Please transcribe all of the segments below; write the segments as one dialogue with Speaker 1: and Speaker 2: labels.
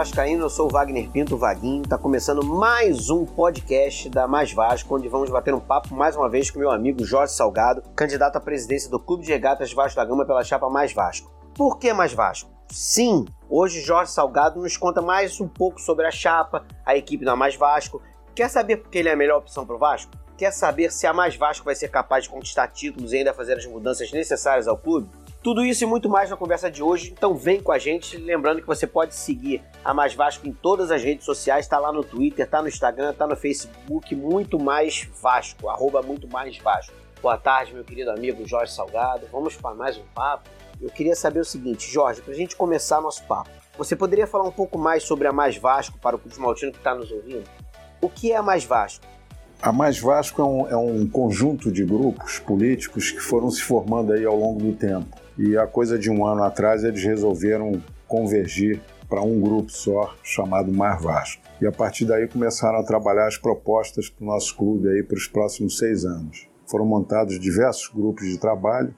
Speaker 1: Vascaíno. Eu sou o Wagner Pinto, Vaguinho. Tá começando mais um podcast da Mais Vasco, onde vamos bater um papo mais uma vez com meu amigo Jorge Salgado, candidato à presidência do Clube de Regatas Vasco da Gama pela chapa Mais Vasco. Por que Mais Vasco? Sim, hoje Jorge Salgado nos conta mais um pouco sobre a chapa, a equipe da Mais Vasco. Quer saber por que ele é a melhor opção para o Vasco? Quer saber se a Mais Vasco vai ser capaz de conquistar títulos e ainda fazer as mudanças necessárias ao clube? Tudo isso e muito mais na conversa de hoje, então vem com a gente. Lembrando que você pode seguir a Mais Vasco em todas as redes sociais, tá lá no Twitter, tá no Instagram, tá no Facebook, muito mais Vasco, arroba muito mais Vasco. Boa tarde, meu querido amigo Jorge Salgado. Vamos para mais um papo. Eu queria saber o seguinte, Jorge, para a gente começar nosso papo, você poderia falar um pouco mais sobre a Mais Vasco para o Clube Maltino que está nos ouvindo? O que é a Mais Vasco?
Speaker 2: A Mais Vasco é um, é um conjunto de grupos políticos que foram se formando aí ao longo do tempo e a coisa de um ano atrás eles resolveram convergir para um grupo só chamado Mar Vasco. E a partir daí começaram a trabalhar as propostas para o nosso clube aí para os próximos seis anos. Foram montados diversos grupos de trabalho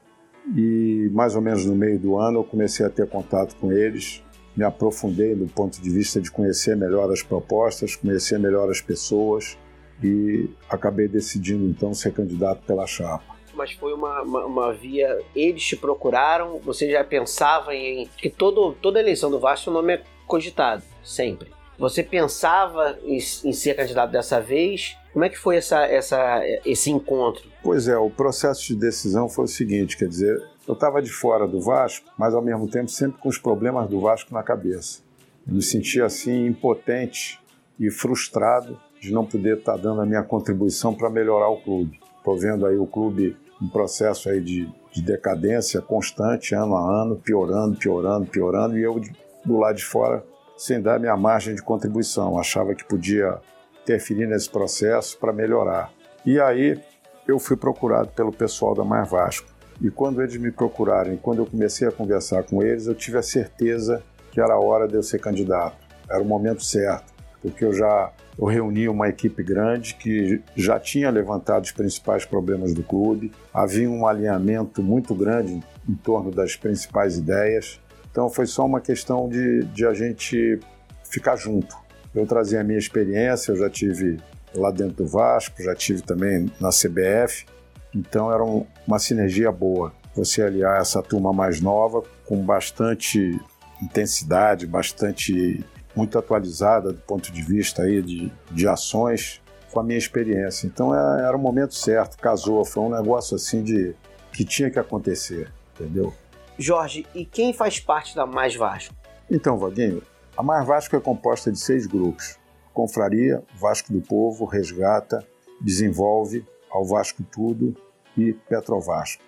Speaker 2: e mais ou menos no meio do ano eu comecei a ter contato com eles, me aprofundei do ponto de vista de conhecer melhor as propostas, conhecer melhor as pessoas e acabei decidindo então ser candidato pela chapa
Speaker 1: mas foi uma, uma, uma, via. Eles te procuraram, você já pensava em. que todo, toda eleição do Vasco o nome é cogitado, sempre. Você pensava em, em, ser candidato dessa vez? Como é que foi essa, essa, esse encontro?
Speaker 2: Pois é, o processo de decisão foi o seguinte: quer dizer, eu estava de fora do Vasco, mas ao mesmo tempo sempre com os problemas do Vasco na cabeça. Eu me sentia assim impotente e frustrado de não poder estar tá dando a minha contribuição para melhorar o clube. Estou vendo aí o clube um processo aí de, de decadência constante, ano a ano, piorando, piorando, piorando, e eu do lado de fora sem dar minha margem de contribuição. Achava que podia interferir nesse processo para melhorar. E aí eu fui procurado pelo pessoal da Mais Vasco. E quando eles me procuraram, quando eu comecei a conversar com eles, eu tive a certeza que era a hora de eu ser candidato. Era o momento certo, porque eu já eu reuni uma equipe grande que já tinha levantado os principais problemas do clube, havia um alinhamento muito grande em torno das principais ideias, então foi só uma questão de, de a gente ficar junto. Eu trazia a minha experiência, eu já tive lá dentro do Vasco, já tive também na CBF, então era um, uma sinergia boa. Você aliar essa turma mais nova com bastante intensidade, bastante muito atualizada do ponto de vista aí de, de ações com a minha experiência. Então é, era o momento certo, casou, foi um negócio assim de que tinha que acontecer, entendeu?
Speaker 1: Jorge, e quem faz parte da Mais Vasco?
Speaker 2: Então, Vaguinho, a Mais Vasco é composta de seis grupos: Confraria, Vasco do Povo, Resgata, Desenvolve, Ao Vasco Tudo e Petrovasco.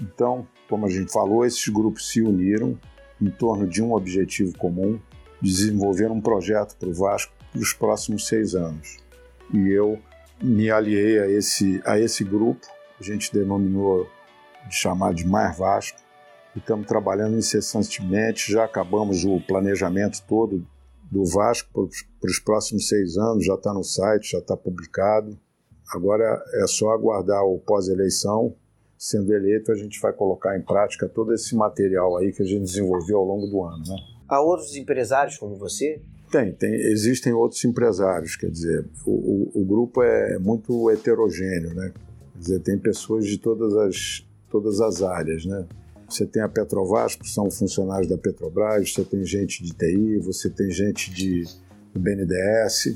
Speaker 2: Então, como a gente falou, esses grupos se uniram em torno de um objetivo comum, desenvolver um projeto para o Vasco para os próximos seis anos. E eu me aliei a esse, a esse grupo, a gente denominou de chamar de Mar Vasco, e estamos trabalhando incessantemente, já acabamos o planejamento todo do Vasco para os próximos seis anos, já está no site, já está publicado. Agora é só aguardar o pós-eleição. Sendo eleito, a gente vai colocar em prática todo esse material aí que a gente desenvolveu ao longo do ano. Né?
Speaker 1: Há outros empresários como você?
Speaker 2: Tem, tem existem outros empresários, quer dizer, o, o, o, grupo é muito heterogêneo, né? Quer dizer, tem pessoas de todas as, todas as áreas, né? Você tem a Petrovasco, que são funcionários da Petrobras, você tem gente de TI, você tem gente de, do BNDES,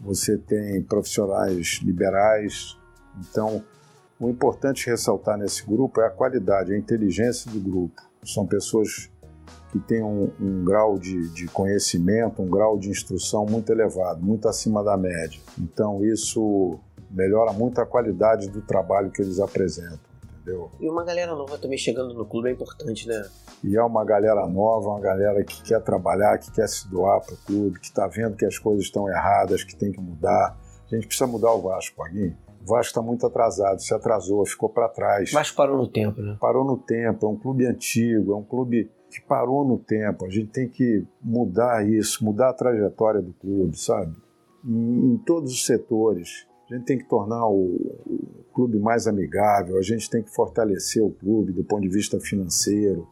Speaker 2: você tem profissionais liberais. Então, o importante ressaltar nesse grupo é a qualidade, a inteligência do grupo. São pessoas que tem um, um grau de, de, conhecimento, um grau de instrução muito elevado, muito acima da média. Então isso melhora muito a qualidade do trabalho que eles apresentam. Entendeu?
Speaker 1: E uma galera nova também chegando no clube é importante, né?
Speaker 2: E é uma galera nova, uma galera que quer trabalhar, que quer se doar para o clube, que está vendo que as coisas estão erradas, que tem que mudar. A gente precisa mudar o Vasco, Paguinho. O Vasco está muito atrasado, se atrasou, ficou para trás.
Speaker 1: Vasco parou no tempo, né?
Speaker 2: Parou no tempo, é um clube antigo, é um clube parou no tempo. A gente tem que mudar isso, mudar a trajetória do clube, sabe? Em, em todos os setores. A gente tem que tornar o, o, clube mais amigável, a gente tem que fortalecer o clube do ponto de vista financeiro,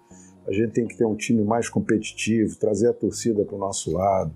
Speaker 2: A gente tem que ter um time mais competitivo, trazer a torcida para o nosso lado,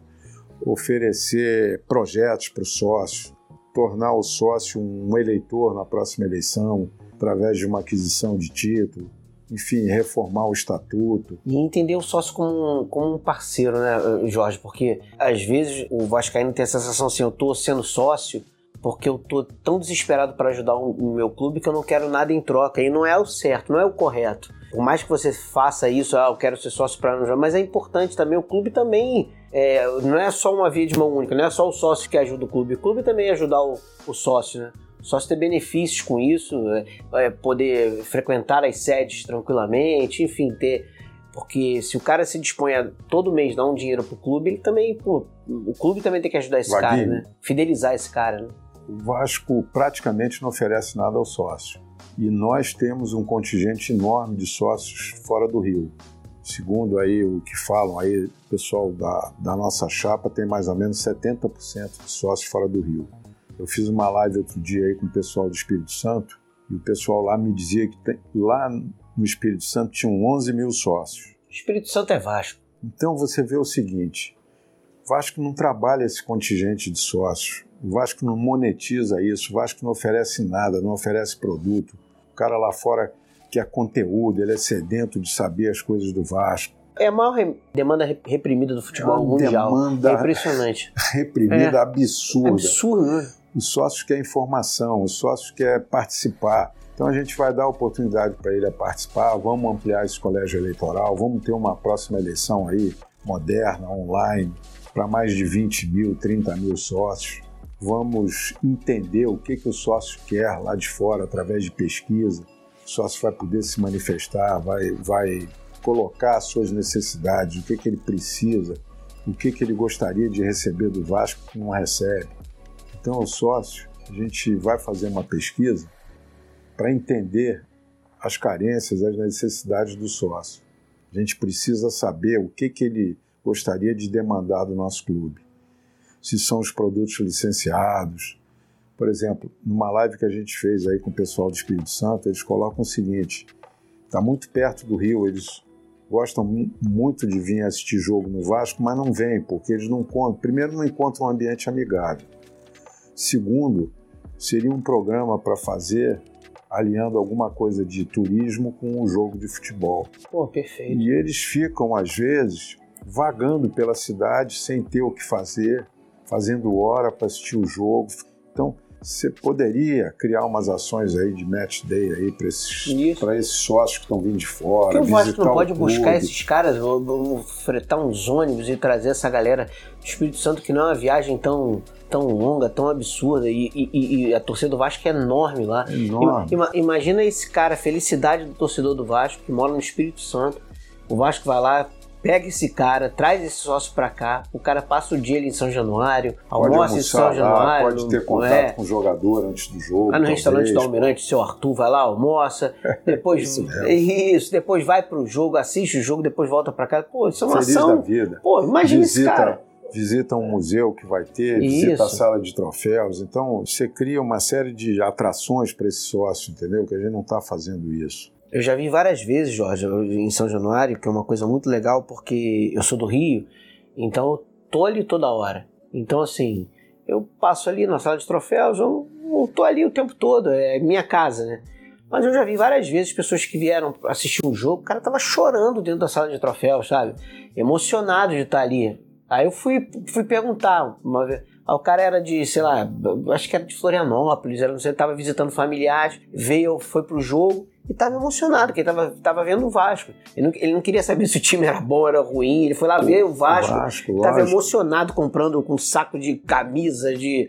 Speaker 2: oferecer projetos para o sócio, tornar o sócio um eleitor na próxima eleição, através de uma aquisição de título, enfim, reformar o estatuto.
Speaker 1: E entender o sócio como, como um parceiro, né, Jorge? Porque às vezes o Vascaíno tem a sensação assim: eu estou sendo sócio porque eu tô tão desesperado para ajudar o meu clube que eu não quero nada em troca. E não é o certo, não é o correto. Por mais que você faça isso, ah, eu quero ser sócio para ajudar, mas é importante também. O clube também é, não é só uma via de mão única, não é só o sócio que ajuda o clube. O clube também é ajudar o, o sócio, né? Só se ter benefícios com isso, é, é poder frequentar as sedes tranquilamente, enfim, ter. Porque se o cara se dispõe a todo mês dar um dinheiro pro clube, ele também. Pô, o clube também tem que ajudar esse Vaguinho. cara, né? Fidelizar esse cara, né?
Speaker 2: O Vasco praticamente não oferece nada ao sócio. E nós temos um contingente enorme de sócios fora do Rio. Segundo aí o que falam aí, o pessoal da, da nossa chapa tem mais ou menos 70% de sócios fora do Rio. Eu fiz uma live outro dia aí com o pessoal do Espírito Santo e o pessoal lá me dizia que tem, lá no Espírito Santo tinham 11 mil sócios.
Speaker 1: O Espírito Santo é Vasco.
Speaker 2: Então você vê o seguinte: Vasco não trabalha esse contingente de sócios. O Vasco não monetiza isso, o Vasco não oferece nada, não oferece produto. O cara lá fora quer conteúdo, ele é sedento de saber as coisas do Vasco.
Speaker 1: É a maior demanda reprimida do futebol é mundial. Demanda é impressionante.
Speaker 2: reprimida
Speaker 1: é.
Speaker 2: absurda.
Speaker 1: Absurdo, né?
Speaker 2: Os sócios querem informação, os sócios querem participar. Então a gente vai dar oportunidade para ele a participar, vamos ampliar esse colégio eleitoral, vamos ter uma próxima eleição aí moderna, online, para mais de 20 mil, 30 mil sócios. Vamos entender o que, que o sócio quer lá de fora através de pesquisa. O sócio vai poder se manifestar, vai, vai colocar as suas necessidades, o que, que ele precisa, o que, que ele gostaria de receber do Vasco que não recebe. Então, o sócio, a gente vai fazer uma pesquisa para entender as carências, as necessidades do sócio. A gente precisa saber o que, que ele gostaria de demandar do nosso clube. Se são os produtos licenciados. Por exemplo, numa live que a gente fez aí com o pessoal do Espírito Santo, eles colocam o seguinte: está muito perto do Rio, eles gostam muito de vir assistir jogo no Vasco, mas não vêm, porque eles não primeiro não encontram um ambiente amigável. Segundo, seria um programa para fazer aliando alguma coisa de turismo com um jogo de futebol.
Speaker 1: Pô, perfeito.
Speaker 2: E eles ficam, às vezes, vagando pela cidade sem ter o que fazer, fazendo hora para assistir o jogo. Então, você poderia criar umas ações aí de match day aí para esses, esses sócios que estão vindo de fora.
Speaker 1: Porque o Vasco não pode buscar esses caras, fretar uns ônibus e trazer essa galera do Espírito Santo, que não é uma viagem tão, tão longa, tão absurda. E, e, e a torcida do Vasco é enorme lá.
Speaker 2: É enorme.
Speaker 1: Imagina esse cara, a felicidade do torcedor do Vasco que mora no Espírito Santo. O Vasco vai lá, pega esse cara, traz esse sócio pra cá, o cara passa o dia ali em São Januário, almoça em São Januário.
Speaker 2: Lá, pode ter contato é. com o jogador antes do jogo.
Speaker 1: Vai no talvez, restaurante do Almirante, seu Arthur vai lá, almoça, depois isso, isso, depois vai pro jogo, assiste o jogo, depois volta pra casa. Pô, isso é uma
Speaker 2: Feliz
Speaker 1: ação.
Speaker 2: da vida.
Speaker 1: Pô, imagina visita, esse cara.
Speaker 2: Visita um museu que vai ter, isso. visita a sala de troféus. Então, você cria uma série de atrações para esse sócio, entendeu? Que a gente não está fazendo isso.
Speaker 1: Eu já vi várias vezes, Jorge, em São Januário, que é uma coisa muito legal porque eu sou do Rio, então eu tô ali toda hora. Então, assim, eu passo ali na sala de troféus, eu, eu tô ali o tempo todo, é minha casa, né? Mas eu já vi várias vezes pessoas que vieram assistir um jogo, o cara tava chorando dentro da sala de troféus, sabe? Emocionado de estar ali. Aí eu fui, fui perguntar uma vez. o cara era de, sei lá, acho que era de Florianópolis, era, não sei, tava visitando familiares, veio, foi pro jogo e estava emocionado, porque ele estava tava vendo o Vasco. Ele não, ele não, queria saber se o time era bom ou era ruim, ele foi lá ver o Vasco. Estava emocionado comprando com um saco de camisa, de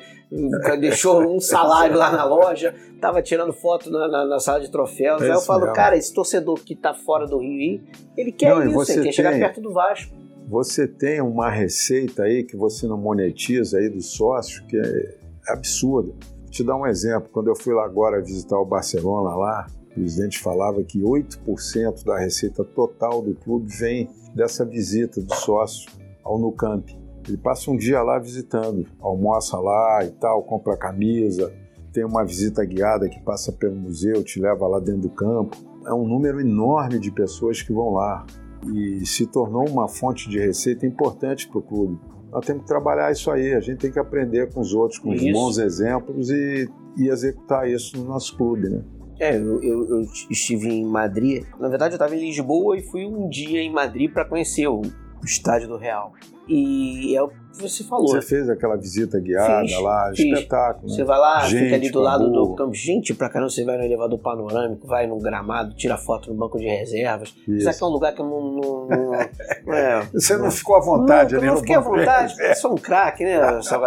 Speaker 1: deixou um salário lá na loja, estava tirando foto na, na, na, sala de troféus. É Aí eu falo, mesmo. cara, esse torcedor que está fora do Rio, ele quer não, isso, ele quer tem, chegar perto do Vasco.
Speaker 2: Você tem uma receita aí que você não monetiza aí do sócio, que é absurda. Vou te dar um exemplo, quando eu fui lá agora visitar o Barcelona lá, o presidente falava que 8% da receita total do clube vem dessa visita do sócio ao Nucamp. Ele passa um dia lá visitando, almoça lá e tal, compra camisa, tem uma visita guiada que passa pelo museu, te leva lá dentro do campo. É um número enorme de pessoas que vão lá. E se tornou uma fonte de receita importante para o clube. Nós temos que trabalhar isso aí, a gente tem que aprender com os outros, com isso. os bons exemplos e, e executar isso no nosso clube, né?
Speaker 1: É, eu, eu, eu, estive em Madrid. Na verdade, eu estava em Lisboa e fui um dia em Madrid para conhecer o, estádio do Real. E é o você falou.
Speaker 2: Você fez aquela visita guiada fiz, lá, fiz. espetáculo.
Speaker 1: Né? Você vai lá, gente, fica ali do lado do campo. Gente, pra caramba, você vai no elevador panorâmico, vai no gramado, tira foto no banco de reservas. Isso aqui é um lugar que eu não. não, não
Speaker 2: é, você não, não, ficou à vontade
Speaker 1: ali
Speaker 2: no
Speaker 1: não fiquei à vontade, eu sou um craque, né?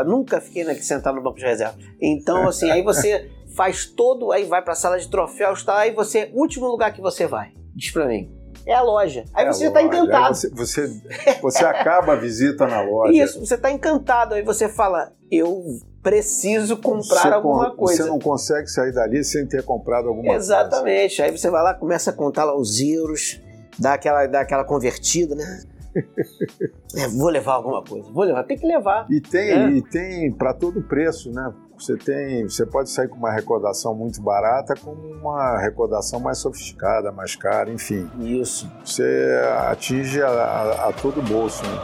Speaker 1: Nunca fiquei aqui sentado no banco de reserva. Então, assim, aí você faz todo, aí vai pra sala de troféus, tá? Aí você, último lugar que você vai. Diz pra mim é a loja. Aí é você está encantado.
Speaker 2: Você, você, você acaba a visita na loja.
Speaker 1: Isso, você está encantado. Aí você fala, eu preciso comprar você alguma coisa.
Speaker 2: Você não consegue sair dali sem ter comprado alguma
Speaker 1: Exatamente. coisa. Exatamente. Aí você vai lá, começa a contar lá os euros, dá aquela, dá aquela convertida, né? é, vou levar alguma coisa, vou levar, tem que levar.
Speaker 2: E tem, é. e tem para todo preço, né? Você tem, você pode sair com uma recordação muito barata com uma recordação mais sofisticada, mais cara, enfim.
Speaker 1: Isso.
Speaker 2: Você atinge a, a, a todo bolso. Né?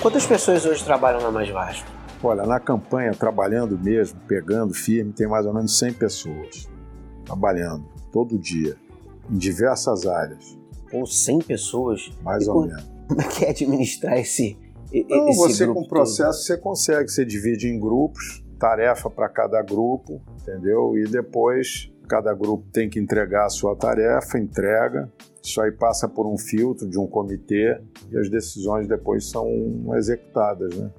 Speaker 1: Quantas pessoas hoje trabalham na Mais Vasco?
Speaker 2: Olha, na campanha, trabalhando mesmo, pegando firme, tem mais ou menos 100 pessoas trabalhando todo dia, em diversas áreas.
Speaker 1: Com 100 pessoas?
Speaker 2: Mais e ou com... menos.
Speaker 1: Como é que é administrar esse,
Speaker 2: Não,
Speaker 1: esse
Speaker 2: você com o processo todo? você consegue, você divide em grupos, tarefa para cada grupo, entendeu? E depois cada grupo tem que entregar a sua tarefa, entrega, isso aí passa por um filtro de um comitê e as decisões depois são executadas, né?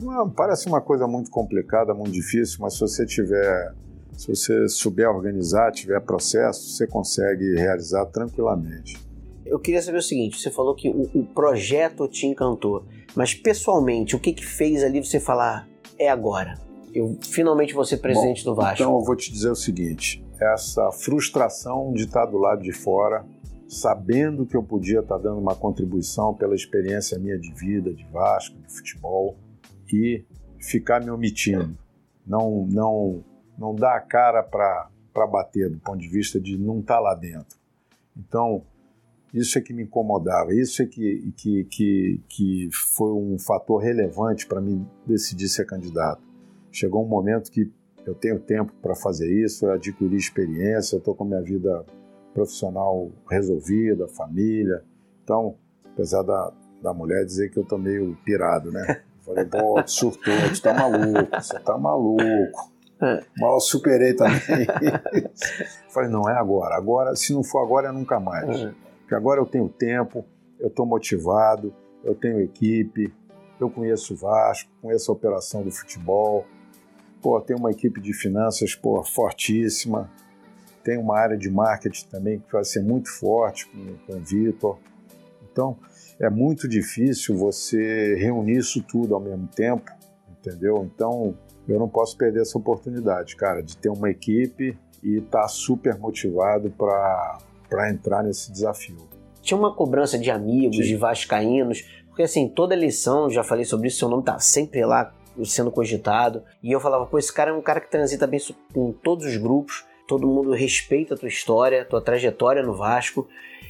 Speaker 2: Não, parece uma coisa muito complicada, muito difícil, mas se você tiver, se você souber organizar, tiver processo, você consegue realizar tranquilamente.
Speaker 1: Eu queria saber o seguinte: você falou que o, o projeto te encantou, mas pessoalmente, o que que fez ali você falar é agora? Eu finalmente vou ser presidente
Speaker 2: Bom,
Speaker 1: do Vasco.
Speaker 2: Então eu vou te dizer o seguinte: essa frustração de estar do lado de fora sabendo que eu podia estar dando uma contribuição pela experiência minha de vida, de Vasco, de futebol, ficar me omitindo. Não, não, não dar a cara para bater do ponto de vista de não estar lá dentro. Então, isso é que me incomodava, isso é que, que, que, que foi um fator relevante para mim decidir ser candidato. Chegou um momento que eu tenho tempo para fazer isso, eu adquiri experiência, estou com minha vida profissional resolvida, família. Então, apesar da, da mulher dizer que eu tô meio pirado, né? Falei, pô, surtou, você tá maluco, você tá maluco. É. Mal superei também. Falei, não, é agora. Agora, se não for agora, é nunca mais. É. Porque agora eu tenho tempo, eu estou motivado, eu tenho equipe, eu conheço o Vasco, conheço a operação do futebol. Pô, tem uma equipe de finanças, pô, fortíssima tem uma área de marketing também que vai ser muito forte com, com o Vitor. Então, é muito difícil você reunir isso tudo ao mesmo tempo, entendeu? Então, eu não posso perder essa oportunidade, cara, de ter uma equipe e estar tá super motivado para entrar nesse desafio.
Speaker 1: Tinha uma cobrança de amigos, de vascaínos, porque assim, toda eleição, já falei sobre isso, seu nome tá sempre lá sendo cogitado, e eu falava, pô, esse cara é um cara que transita bem com todos os grupos, todo mundo respeita a tua história, a tua trajetória no Vasco.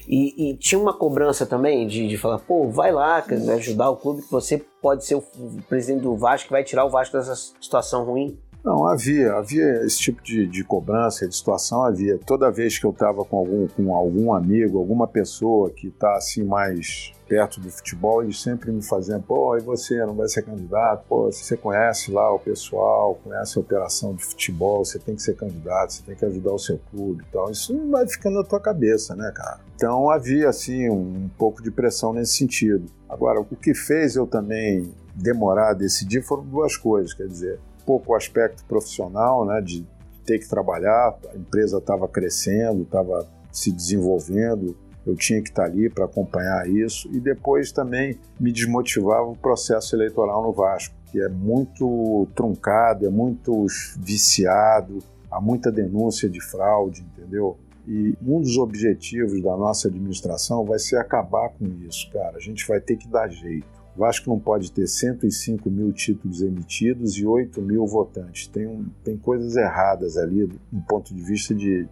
Speaker 1: E, e, tinha uma cobrança também de, de falar, pô, vai lá ajudar o clube, que você pode ser o presidente do Vasco, que vai tirar o Vasco dessa situação ruim.
Speaker 2: Não, havia, havia esse tipo de, de cobrança, de situação, havia. Toda vez que eu estava com algum, com algum amigo, alguma pessoa que está assim mais perto do futebol, eles sempre me faziam, pô, e você não vai ser candidato? Pô, você conhece lá o pessoal, conhece a operação de futebol, você tem que ser candidato, você tem que ajudar o seu clube e tal. Isso vai ficando na tua cabeça, né, cara? Então havia, assim, um, um pouco de pressão nesse sentido. Agora, o que fez eu também demorar a decidir foram duas coisas, quer dizer, um pouco o aspecto profissional, né, de ter que trabalhar, a empresa estava crescendo, estava se desenvolvendo, eu tinha que estar ali para acompanhar isso e depois também me desmotivava o processo eleitoral no Vasco, que é muito truncado, é muito viciado, há muita denúncia de fraude, entendeu? E um dos objetivos da nossa administração vai ser acabar com isso, cara. A gente vai ter que dar jeito. O Vasco não pode ter 105 mil títulos emitidos e 8 mil votantes. Tem, tem coisas erradas ali do ponto de vista de,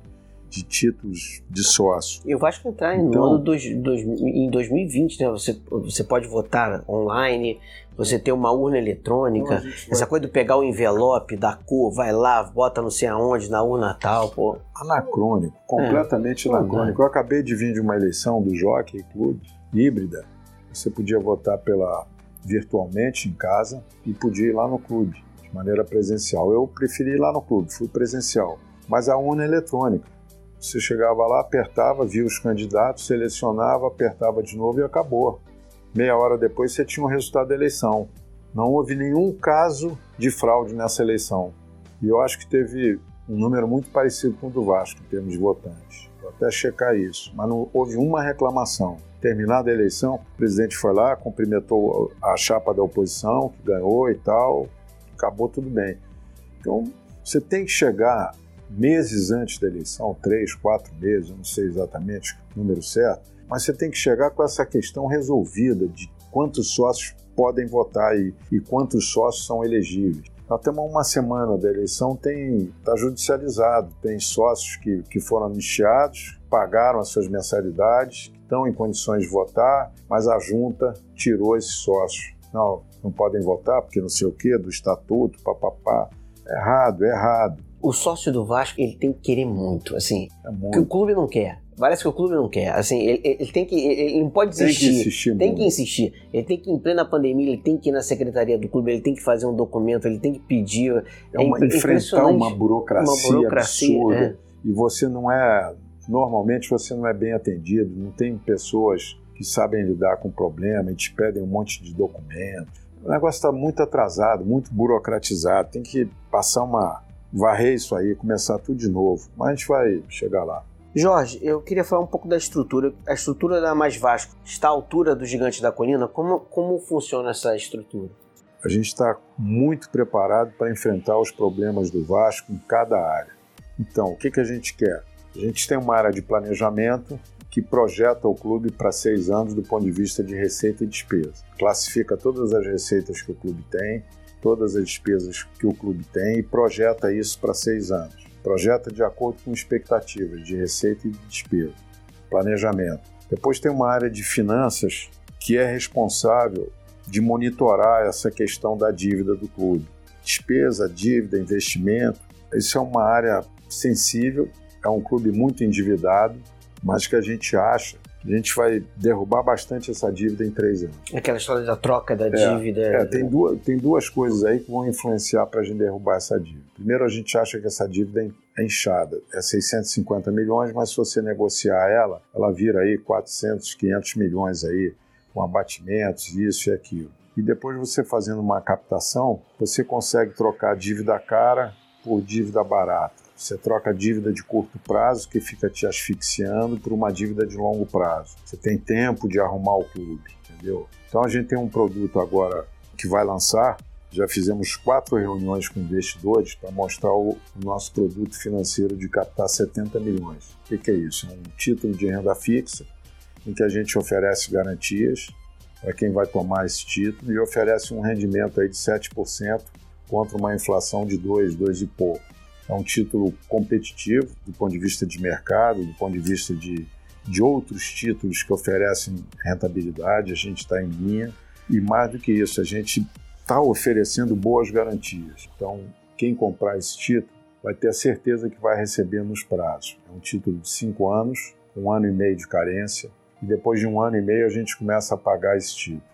Speaker 2: de títulos de sócio.
Speaker 1: E o Vasco entrar então, no ano dois, dois, em 2020, né? Você, você pode votar online, você tem uma urna eletrônica, essa coisa de pegar o envelope da cor, vai lá, bota não sei aonde, na urna tal, pô.
Speaker 2: Anacrônico, completamente é. anacrônico. Eu acabei de vir de uma eleição do Jockey Clube, híbrida. Você podia votar pela virtualmente em casa e podia ir lá no clube, de maneira presencial. Eu preferi ir lá no clube, fui presencial. Mas a urna é eletrônica. Você chegava lá, apertava, via os candidatos, selecionava, apertava de novo e acabou. Meia hora depois você tinha o resultado da eleição. Não houve nenhum caso de fraude nessa eleição. E eu acho que teve um número muito parecido com o do Vasco em termos de votantes. Vou até checar isso. Mas não houve uma reclamação. Terminada a eleição, o presidente foi lá, cumprimentou a chapa da oposição, que ganhou e tal, acabou tudo bem. Então, você tem que chegar meses antes da eleição, três, quatro meses, eu não sei exatamente o número certo, mas você tem que chegar com essa questão resolvida de quantos sócios podem votar e, e quantos sócios são elegíveis. Até uma semana da eleição está judicializado, tem sócios que, que foram anistiados, pagaram as suas mensalidades, estão em condições de votar, mas a junta tirou esses sócios. Não, não podem votar porque não sei o que, do estatuto, papapá. Errado, errado
Speaker 1: o sócio do Vasco ele tem que querer muito, assim, é muito. que o clube não quer. Parece que o clube não quer. Assim, ele, ele tem que, ele não pode desistir. Tem que insistir. Tem muito. que insistir. Ele tem que em plena pandemia, ele tem que ir na secretaria do clube, ele tem que fazer um documento, ele tem que pedir.
Speaker 2: É, uma, é enfrentar uma burocracia, uma burocracia absurda. É. E você não é, normalmente você não é bem atendido. Não tem pessoas que sabem lidar com o problema e te pedem um monte de documentos. O negócio está muito atrasado, muito burocratizado. Tem que passar uma varrer isso aí, começar tudo de novo. Mas a gente vai chegar lá.
Speaker 1: Jorge, eu queria falar um pouco da estrutura. A estrutura da Mais Vasco está à altura do Gigante da Colina? Como, como funciona essa estrutura?
Speaker 2: A gente está muito preparado para enfrentar os problemas do Vasco em cada área. Então, o que, que a gente quer? A gente tem uma área de planejamento que projeta o clube para seis anos do ponto de vista de receita e despesa. Classifica todas as receitas que o clube tem, todas as despesas que o clube tem e projeta isso para seis anos. Projeta de acordo com expectativas de receita e de despesa. Planejamento. Depois tem uma área de finanças que é responsável de monitorar essa questão da dívida do clube. Despesa, dívida, investimento. Isso é uma área sensível, é um clube muito endividado, mas que a gente acha a gente vai derrubar bastante essa dívida em três anos.
Speaker 1: Aquela história da troca da dívida.
Speaker 2: É, tem, duas, tem duas coisas aí que vão influenciar para a gente derrubar essa dívida. Primeiro, a gente acha que essa dívida é inchada, é 650 milhões, mas se você negociar ela, ela vira aí 400, 500 milhões aí, com abatimentos, isso e aquilo. E depois você fazendo uma captação, você consegue trocar dívida cara por dívida barata. Você troca dívida de curto prazo, que fica te asfixiando, por uma dívida de longo prazo. Você tem tempo de arrumar o clube, entendeu? Então a gente tem um produto agora que vai lançar. Já fizemos quatro reuniões com investidores para mostrar o nosso produto financeiro de captar 70 milhões. O que é isso? É um título de renda fixa em que a gente oferece garantias para quem vai tomar esse título e oferece um rendimento aí de 7% contra uma inflação de 2, 2 e pouco. É um título competitivo do ponto de vista de mercado, do ponto de vista de, de outros títulos que oferecem rentabilidade, a gente está em linha. E mais do que isso, a gente está oferecendo boas garantias. Então, quem comprar esse título vai ter a certeza que vai receber nos prazos. É um título de cinco anos, um ano e meio de carência, e depois de um ano e meio a gente começa a pagar esse título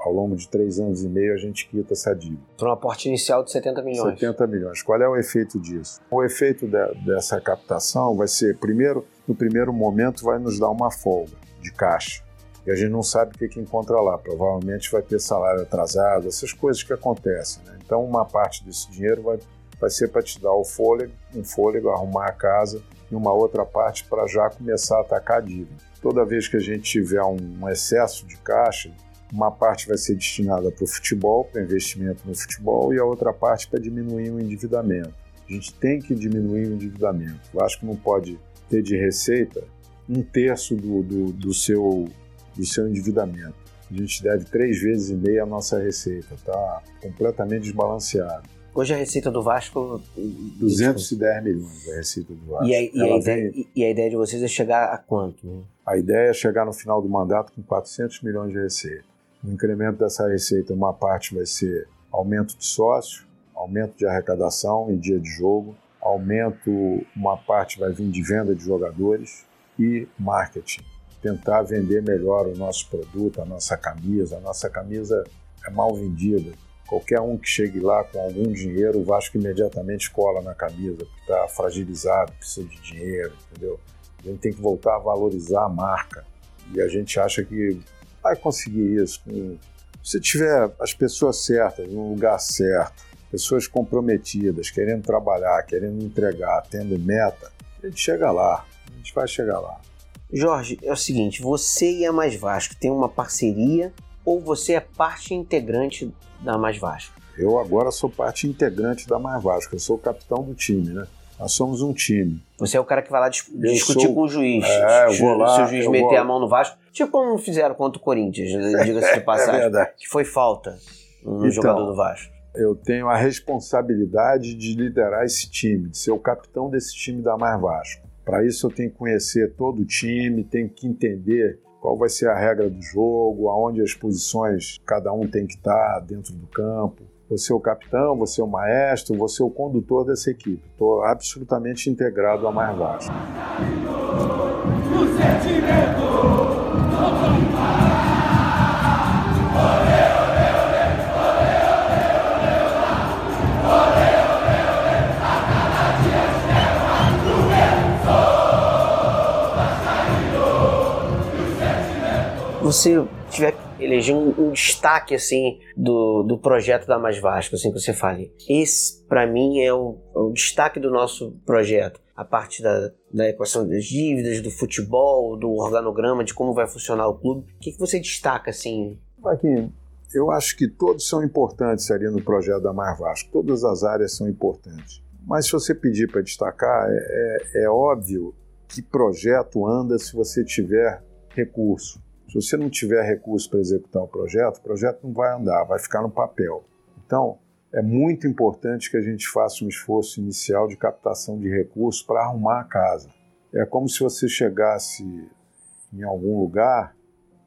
Speaker 2: ao longo de três anos e meio a gente quita essa dívida.
Speaker 1: Para um aporte inicial de 70 milhões.
Speaker 2: 70 milhões. Qual é o efeito disso? O efeito de, dessa captação vai ser, primeiro, no primeiro momento, vai nos dar uma folga de caixa. E a gente não sabe o que, que encontra lá. Provavelmente vai ter salário atrasado, essas coisas que acontecem. Né? Então, uma parte desse dinheiro vai, vai ser para te dar o fôlego, um fôlego, arrumar a casa, e uma outra parte para já começar a atacar a dívida. Toda vez que a gente tiver um excesso de caixa, uma parte vai ser destinada para o futebol, para investimento no futebol, e a outra parte para diminuir o endividamento. A gente tem que diminuir o endividamento. Acho que não pode ter de receita um terço do, do, do seu, do seu endividamento. A gente deve três vezes e meia a nossa receita, está completamente desbalanceado.
Speaker 1: Hoje a receita do Vasco.
Speaker 2: 210 milhões a receita do Vasco.
Speaker 1: E a, e a, ideia, vem... e a ideia, de vocês é chegar a quanto?
Speaker 2: A ideia é chegar no final do mandato com 400 milhões de receita. O incremento dessa receita, uma parte vai ser aumento de sócio, aumento de arrecadação em dia de jogo, aumento, uma parte vai vir de venda de jogadores e marketing. Tentar vender melhor o nosso produto, a nossa camisa. A nossa camisa é mal vendida Qualquer um que chegue lá com algum dinheiro, o Vasco imediatamente cola na camisa, porque está fragilizado, precisa de dinheiro, entendeu? A gente tem que voltar a valorizar a marca. E a gente acha que vai conseguir isso. Se tiver as pessoas certas, no lugar certo, pessoas comprometidas, querendo trabalhar, querendo entregar, tendo meta, a gente chega lá. A gente vai chegar lá.
Speaker 1: Jorge, é o seguinte, você e a Mais Vasco tem uma parceria ou você é parte integrante da Mais Vasco?
Speaker 2: Eu agora sou parte integrante da Mais Vasco, eu sou o capitão do time, né? Nós somos um time.
Speaker 1: Você é o cara que vai lá dis
Speaker 2: eu
Speaker 1: discutir
Speaker 2: sou...
Speaker 1: com o juiz.
Speaker 2: É, eu vou lá.
Speaker 1: Se o juiz meter vou... a mão no Vasco, tipo como fizeram contra o Corinthians, diga-se de passagem. é verdade. Que foi falta no então, jogador do Vasco.
Speaker 2: Eu tenho a responsabilidade de liderar esse time, de ser o capitão desse time da Mais Vasco. Para isso eu tenho que conhecer todo o time, tenho que entender qual vai ser a regra do jogo, aonde as posições cada um tem que estar dentro do campo. Você é o capitão, você é o maestro, você é o condutor dessa equipe. Estou absolutamente integrado a mais baixo.
Speaker 1: Você tiver eleger um, um, destaque assim do, do projeto da Mais Vasco, assim que você fale, esse para mim é o, é o, destaque do nosso projeto, a parte da, da equação das dívidas, do futebol, do organograma, de como vai funcionar o clube. O que, que você destaca assim?
Speaker 2: Aqui, eu acho que todos são importantes ali no projeto da Mais Vasco, todas as áreas são importantes. Mas se você pedir para destacar, é, é, é óbvio que projeto anda se você tiver recurso. Se você não tiver recurso para executar o projeto, o projeto não vai andar, vai ficar no papel. Então, é muito importante que a gente faça um esforço inicial de captação de recursos para arrumar a casa. É como se você chegasse em algum lugar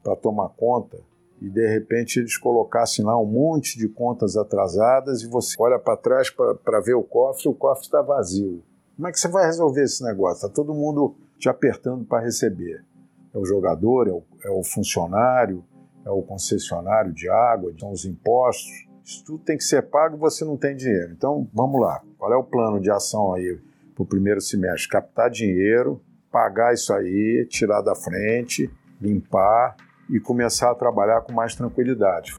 Speaker 2: para tomar conta e de repente eles colocassem lá um monte de contas atrasadas e você olha para trás para ver o cofre o cofre está vazio. Como é que você vai resolver esse negócio? Está todo mundo te apertando para receber é o jogador, é o, é o funcionário, é o concessionário de água, são os impostos. Isso tudo tem que ser pago e você não tem dinheiro. Então, vamos lá. Qual é o plano de ação aí para o primeiro semestre? Captar dinheiro, pagar isso aí, tirar da frente, limpar e começar a trabalhar com mais tranquilidade.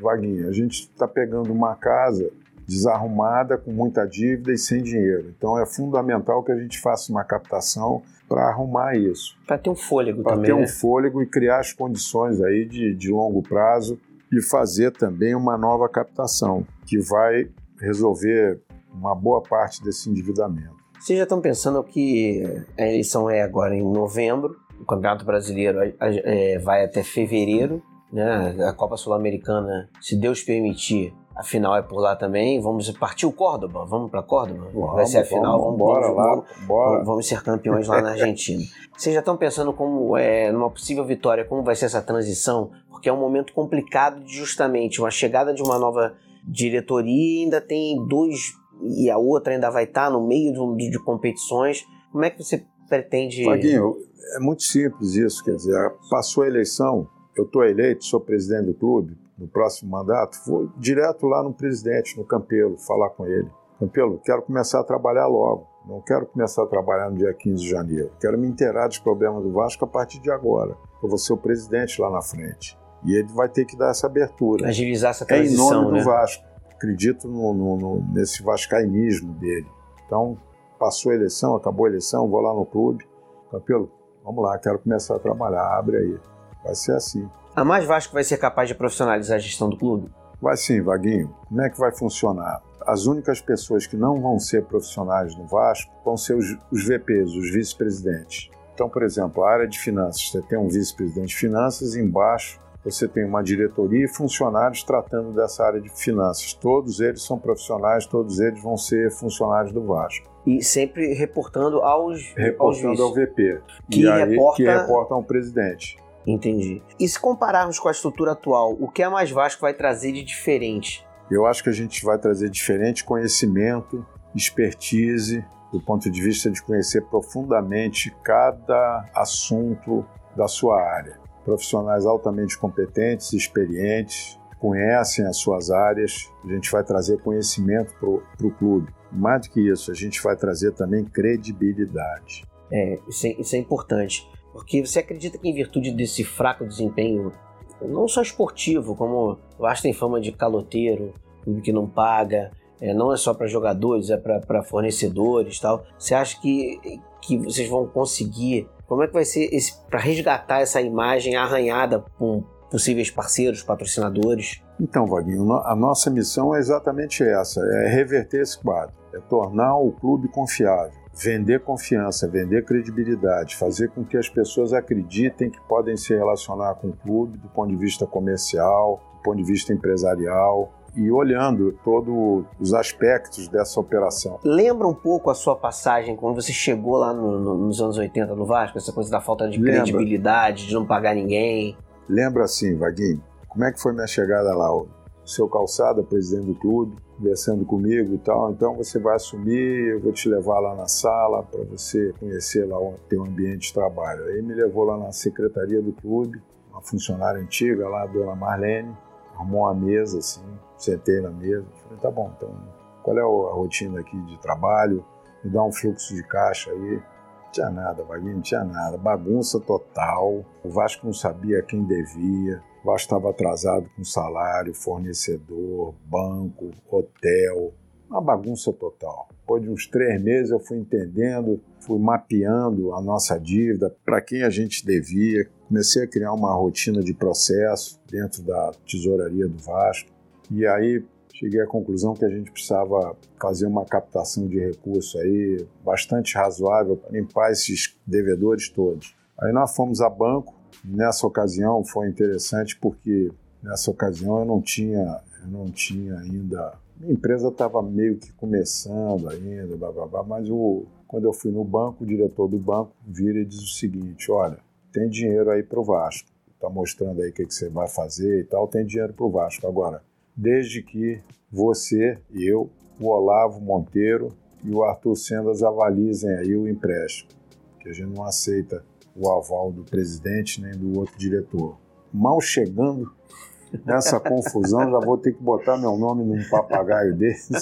Speaker 2: Vaguinha, a gente está pegando uma casa desarrumada, com muita dívida e sem dinheiro. Então é fundamental que a gente faça uma captação para arrumar isso.
Speaker 1: Para ter um fôlego
Speaker 2: pra
Speaker 1: também.
Speaker 2: Para ter
Speaker 1: né?
Speaker 2: um fôlego e criar as condições aí de, de longo prazo e fazer também uma nova captação que vai resolver uma boa parte desse endividamento.
Speaker 1: Vocês já estão pensando que a eleição é agora em novembro, o Campeonato Brasileiro é, vai até fevereiro, né? A Copa Sul-Americana, se Deus permitir, a final é por lá também. Vamos partir o Córdoba? Vamos para Córdoba?
Speaker 2: Vamos,
Speaker 1: Vai ser a final?
Speaker 2: Vamos, vamos, vamos lá,
Speaker 1: vamos, vamos ser campeões lá na Argentina. Vocês já estão pensando como é numa possível vitória, como vai ser essa transição? Porque é um momento complicado justamente uma chegada de uma nova diretoria e ainda tem dois e a outra ainda vai estar no meio de, de competições. Como é que você pretende?
Speaker 2: Faguinho, é muito simples isso, quer dizer, passou a eleição, eu estou eleito, sou presidente do clube, no próximo mandato, vou direto lá no presidente, no Campelo, falar com ele. Campelo, quero começar a trabalhar logo. Não quero começar a trabalhar no dia 15 de janeiro. Quero me inteirar dos problemas do Vasco a partir de agora. Eu vou ser o presidente lá na frente. E ele vai ter que dar essa abertura.
Speaker 1: Agilizar essa transição,
Speaker 2: É em nome
Speaker 1: né?
Speaker 2: do Vasco. Acredito no, no, no, nesse vascainismo dele. Então, passou a eleição, acabou a eleição, vou lá no clube. Campelo, vamos lá, quero começar a trabalhar. Abre aí. Vai ser assim.
Speaker 1: A Mais Vasco vai ser capaz de profissionalizar a gestão do clube?
Speaker 2: Vai sim, Vaguinho. Como é que vai funcionar? as únicas pessoas que não vão ser profissionais no Vasco vão ser os, os VPs, os vice-presidentes. Então, por exemplo, a área de finanças, você tem um vice-presidente de finanças, embaixo você tem uma diretoria e funcionários tratando dessa área de finanças. Todos eles são profissionais, todos eles vão ser funcionários do Vasco.
Speaker 1: E sempre reportando aos
Speaker 2: Reportando
Speaker 1: aos
Speaker 2: ao VP.
Speaker 1: Que
Speaker 2: aí,
Speaker 1: reporta...
Speaker 2: que reporta ao presidente.
Speaker 1: Entendi. E se compararmos com a estrutura atual, o que a Mais Vasco vai trazer de diferente?
Speaker 2: Eu acho que a gente vai trazer diferente conhecimento, expertise, do ponto de vista de conhecer profundamente cada assunto da sua área. Profissionais altamente competentes, experientes, conhecem as suas áreas. A gente vai trazer conhecimento para o clube. Mais do que isso, a gente vai trazer também credibilidade.
Speaker 1: É, isso é, isso é importante. Porque você acredita que, em virtude desse fraco desempenho, não só esportivo, como Vasco tem fama de caloteiro, clube que não paga, é, não é só para jogadores, é para fornecedores tal. Você acha que, que vocês vão conseguir? Como é que vai ser para resgatar essa imagem arranhada com possíveis parceiros, patrocinadores?
Speaker 2: Então, Vaguinho, a nossa missão é exatamente essa: é reverter esse quadro, é tornar o clube confiável vender confiança, vender credibilidade, fazer com que as pessoas acreditem que podem se relacionar com o clube do ponto de vista comercial, do ponto de vista empresarial, e olhando todos os aspectos dessa operação.
Speaker 1: Lembra um pouco a sua passagem quando você chegou lá no, no, nos anos 80 no Vasco, essa coisa da falta de Lembra. credibilidade, de não pagar ninguém?
Speaker 2: Lembra assim, Vaguinho, como é que foi minha chegada lá? Seu Calçada, presidente do clube, conversando comigo e tal. Então você vai assumir, eu vou te levar lá na sala para você conhecer lá o teu ambiente de trabalho. Aí me levou lá na secretaria do clube, uma funcionária antiga lá, a dona Marlene, arrumou uma mesa assim, sentei na mesa, falei, tá bom, então qual é a rotina aqui de trabalho? Me dá um fluxo de caixa aí. Não tinha nada, Vaguinho, não tinha nada. Bagunça total. O Vasco não sabia quem devia. Vasco estava atrasado com salário, fornecedor, banco, hotel, uma bagunça total. Depois de uns três meses eu fui entendendo, fui mapeando a nossa dívida, para quem a gente devia, comecei a criar uma rotina de processo dentro da tesouraria do Vasco e aí cheguei à conclusão que a gente precisava fazer uma captação de recurso aí bastante razoável para limpar esses devedores todos. Aí nós fomos a banco, Nessa ocasião foi interessante porque nessa ocasião eu não tinha, eu não tinha ainda. Minha empresa estava meio que começando ainda, blá, blá, blá, mas o, quando eu fui no banco, o diretor do banco vira e diz o seguinte: olha, tem dinheiro aí para o Vasco, está mostrando aí o que, que você vai fazer e tal, tem dinheiro para o Vasco. Agora, desde que você, eu, o Olavo Monteiro e o Arthur Sendas avalizem aí o empréstimo, que a gente não aceita o aval do presidente nem do outro diretor. Mal chegando nessa confusão, já vou ter que botar meu nome num papagaio desse.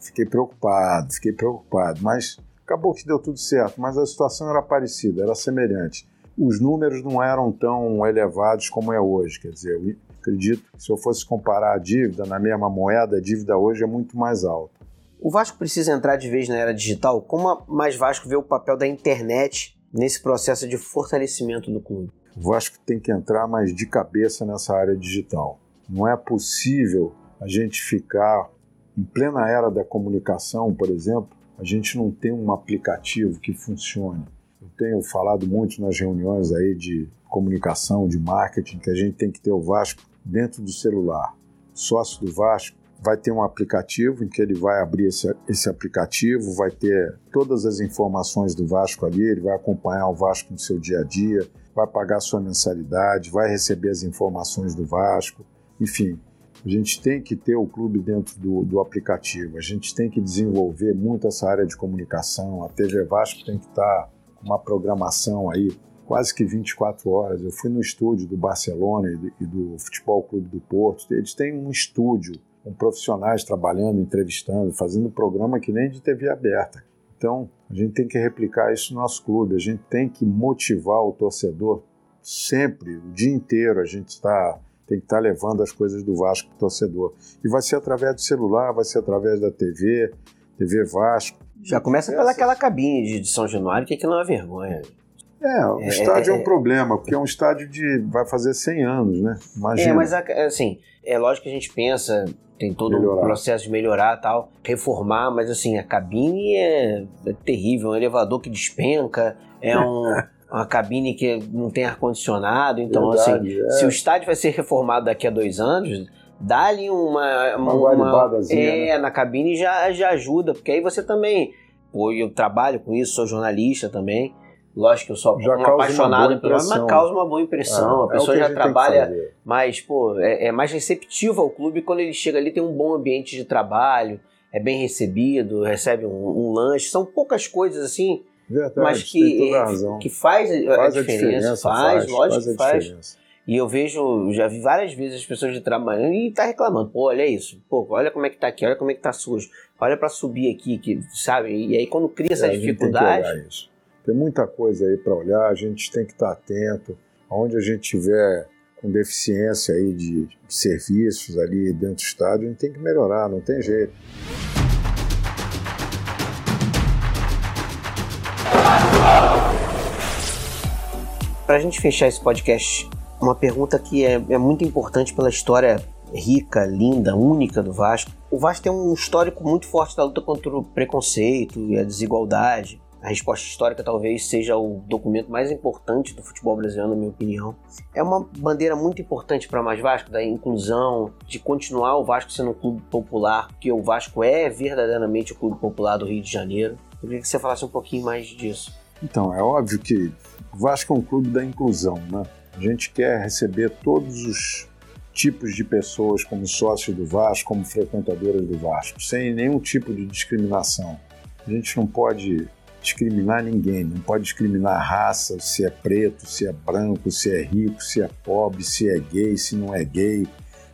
Speaker 2: Fiquei preocupado, fiquei preocupado, mas acabou que deu tudo certo. Mas a situação era parecida, era semelhante. Os números não eram tão elevados como é hoje, quer dizer, eu acredito que se eu fosse comparar a dívida na mesma moeda, a dívida hoje é muito mais alta.
Speaker 1: O Vasco precisa entrar de vez na era digital? Como Mais Vasco vê o papel da internet nesse processo de fortalecimento do clube?
Speaker 2: O Vasco tem que entrar mais de cabeça nessa área digital. Não é possível a gente ficar em plena era da comunicação, por exemplo, a gente não tem um aplicativo que funcione. Eu tenho falado muito nas reuniões aí de comunicação, de marketing, que a gente tem que ter o Vasco dentro do celular. Sócio do Vasco vai ter um aplicativo em que ele vai abrir esse, esse aplicativo, vai ter todas as informações do Vasco ali, ele vai acompanhar o Vasco no seu dia a dia, vai pagar sua mensalidade, vai receber as informações do Vasco, enfim. A gente tem que ter o clube dentro do, do aplicativo, a gente tem que desenvolver muito essa área de comunicação. A TV Vasco tem que estar com uma programação aí quase que 24 horas. Eu fui no estúdio do Barcelona e do, e do Futebol Clube do Porto, eles têm um estúdio com profissionais trabalhando, entrevistando, fazendo programa que nem de TV aberta. Então, a gente tem que replicar isso no nosso clube, a gente tem que motivar o torcedor sempre, o dia inteiro, a gente está tem que estar tá levando as coisas do Vasco para o torcedor. E vai ser através do celular, vai ser através da TV, TV Vasco.
Speaker 1: Já começa pela aquela cabine de São Januário, que aquilo não é vergonha.
Speaker 2: É, o é, estádio é, é um é. problema, porque é um estádio de. vai fazer 100 anos, né?
Speaker 1: Imagina. É, mas assim, é lógico que a gente pensa, tem todo melhorar. um processo de melhorar tal, reformar, mas assim, a cabine é, é terrível, um elevador que despenca, é um. uma cabine que não tem ar-condicionado. Então, Verdade, assim, se o estádio vai ser reformado daqui a dois anos, dá-lhe uma.
Speaker 2: Uma, uma É,
Speaker 1: né? na cabine já, já ajuda, porque aí você também. Pô, eu trabalho com isso, sou jornalista também. Lógico que eu sou já um apaixonado pelo mas causa uma boa impressão. É, a pessoa é a já trabalha mais, pô, é, é, mais receptiva ao clube quando ele chega ali, tem um bom ambiente de trabalho, é bem recebido, recebe um, um lanche. São poucas coisas assim,
Speaker 2: Verdade,
Speaker 1: mas que, que faz, faz a, diferença, a diferença. Faz, faz, lógico faz que faz. Diferença. E eu vejo, já vi várias vezes as pessoas de trabalhando e tá reclamando. Pô, olha isso. Pô, olha como é que tá aqui, olha como é que tá sujo. Olha para subir aqui, que, sabe? E aí quando cria essa é, dificuldade.
Speaker 2: Tem muita coisa aí para olhar, a gente tem que estar atento. Onde a gente tiver com deficiência aí de, de serviços ali dentro do estádio, a gente tem que melhorar, não tem jeito.
Speaker 1: Para a gente fechar esse podcast, uma pergunta que é, é muito importante pela história rica, linda, única do Vasco. O Vasco tem um histórico muito forte da luta contra o preconceito e a desigualdade. A resposta histórica talvez seja o documento mais importante do futebol brasileiro, na minha opinião. É uma bandeira muito importante para mais Vasco, da inclusão, de continuar o Vasco sendo um clube popular, porque o Vasco é verdadeiramente o clube popular do Rio de Janeiro. Eu queria que você falasse um pouquinho mais disso.
Speaker 2: Então, é óbvio que o Vasco é um clube da inclusão, né? A gente quer receber todos os tipos de pessoas como sócios do Vasco, como frequentadoras do Vasco, sem nenhum tipo de discriminação. A gente não pode discriminar ninguém, não pode discriminar raça, se é preto, se é branco, se é rico, se é pobre, se é gay, se não é gay.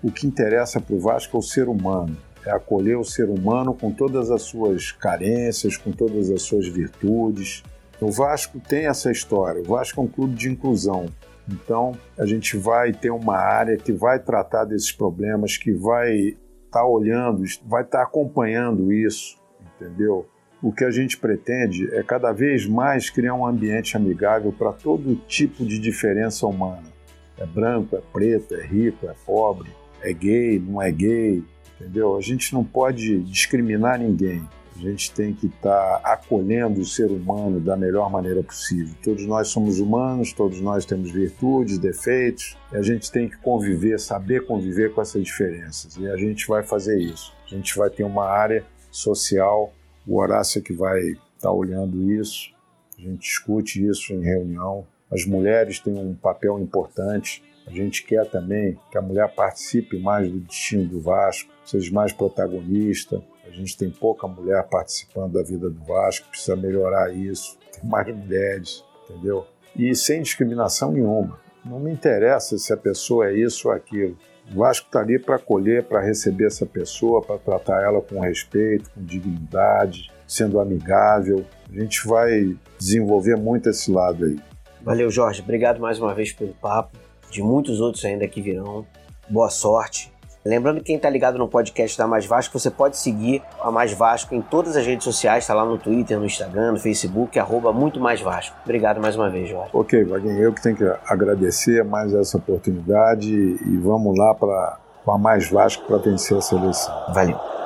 Speaker 2: O que interessa para o Vasco é o ser humano, é acolher o ser humano com todas as suas carências, com todas as suas virtudes. O Vasco tem essa história, o Vasco é um clube de inclusão. Então, a gente vai ter uma área que vai tratar desses problemas, que vai estar tá olhando, vai estar tá acompanhando isso, entendeu? O que a gente pretende é cada vez mais criar um ambiente amigável para todo tipo de diferença humana. É branco, é preto, é rico, é pobre, é gay, não é gay, entendeu? A gente não pode discriminar ninguém. A gente tem que estar tá acolhendo o ser humano da melhor maneira possível. Todos nós somos humanos, todos nós temos virtudes, defeitos, e a gente tem que conviver, saber conviver com essas diferenças. E a gente vai fazer isso. A gente vai ter uma área social o Horácio é que vai estar tá olhando isso, a gente discute isso em reunião. As mulheres têm um papel importante. A gente quer também que a mulher participe mais do destino do Vasco, seja mais protagonista. A gente tem pouca mulher participando da vida do Vasco, precisa melhorar isso. Tem mais mulheres, entendeu? E sem discriminação nenhuma. Não me interessa se a pessoa é isso ou aquilo. O Vasco está ali para acolher, para receber essa pessoa, para tratar ela com respeito, com dignidade, sendo amigável. A gente vai desenvolver muito esse lado aí.
Speaker 1: Valeu, Jorge. Obrigado mais uma vez pelo papo. De muitos outros ainda que virão. Boa sorte. Lembrando que quem está ligado no podcast da Mais Vasco, você pode seguir a Mais Vasco em todas as redes sociais, está lá no Twitter, no Instagram, no Facebook, arroba muito mais Vasco. Obrigado mais uma vez, Jorge.
Speaker 2: Ok, Vaguinho, eu que tenho que agradecer mais essa oportunidade e vamos lá para a Mais Vasco para vencer a seleção.
Speaker 1: Valeu.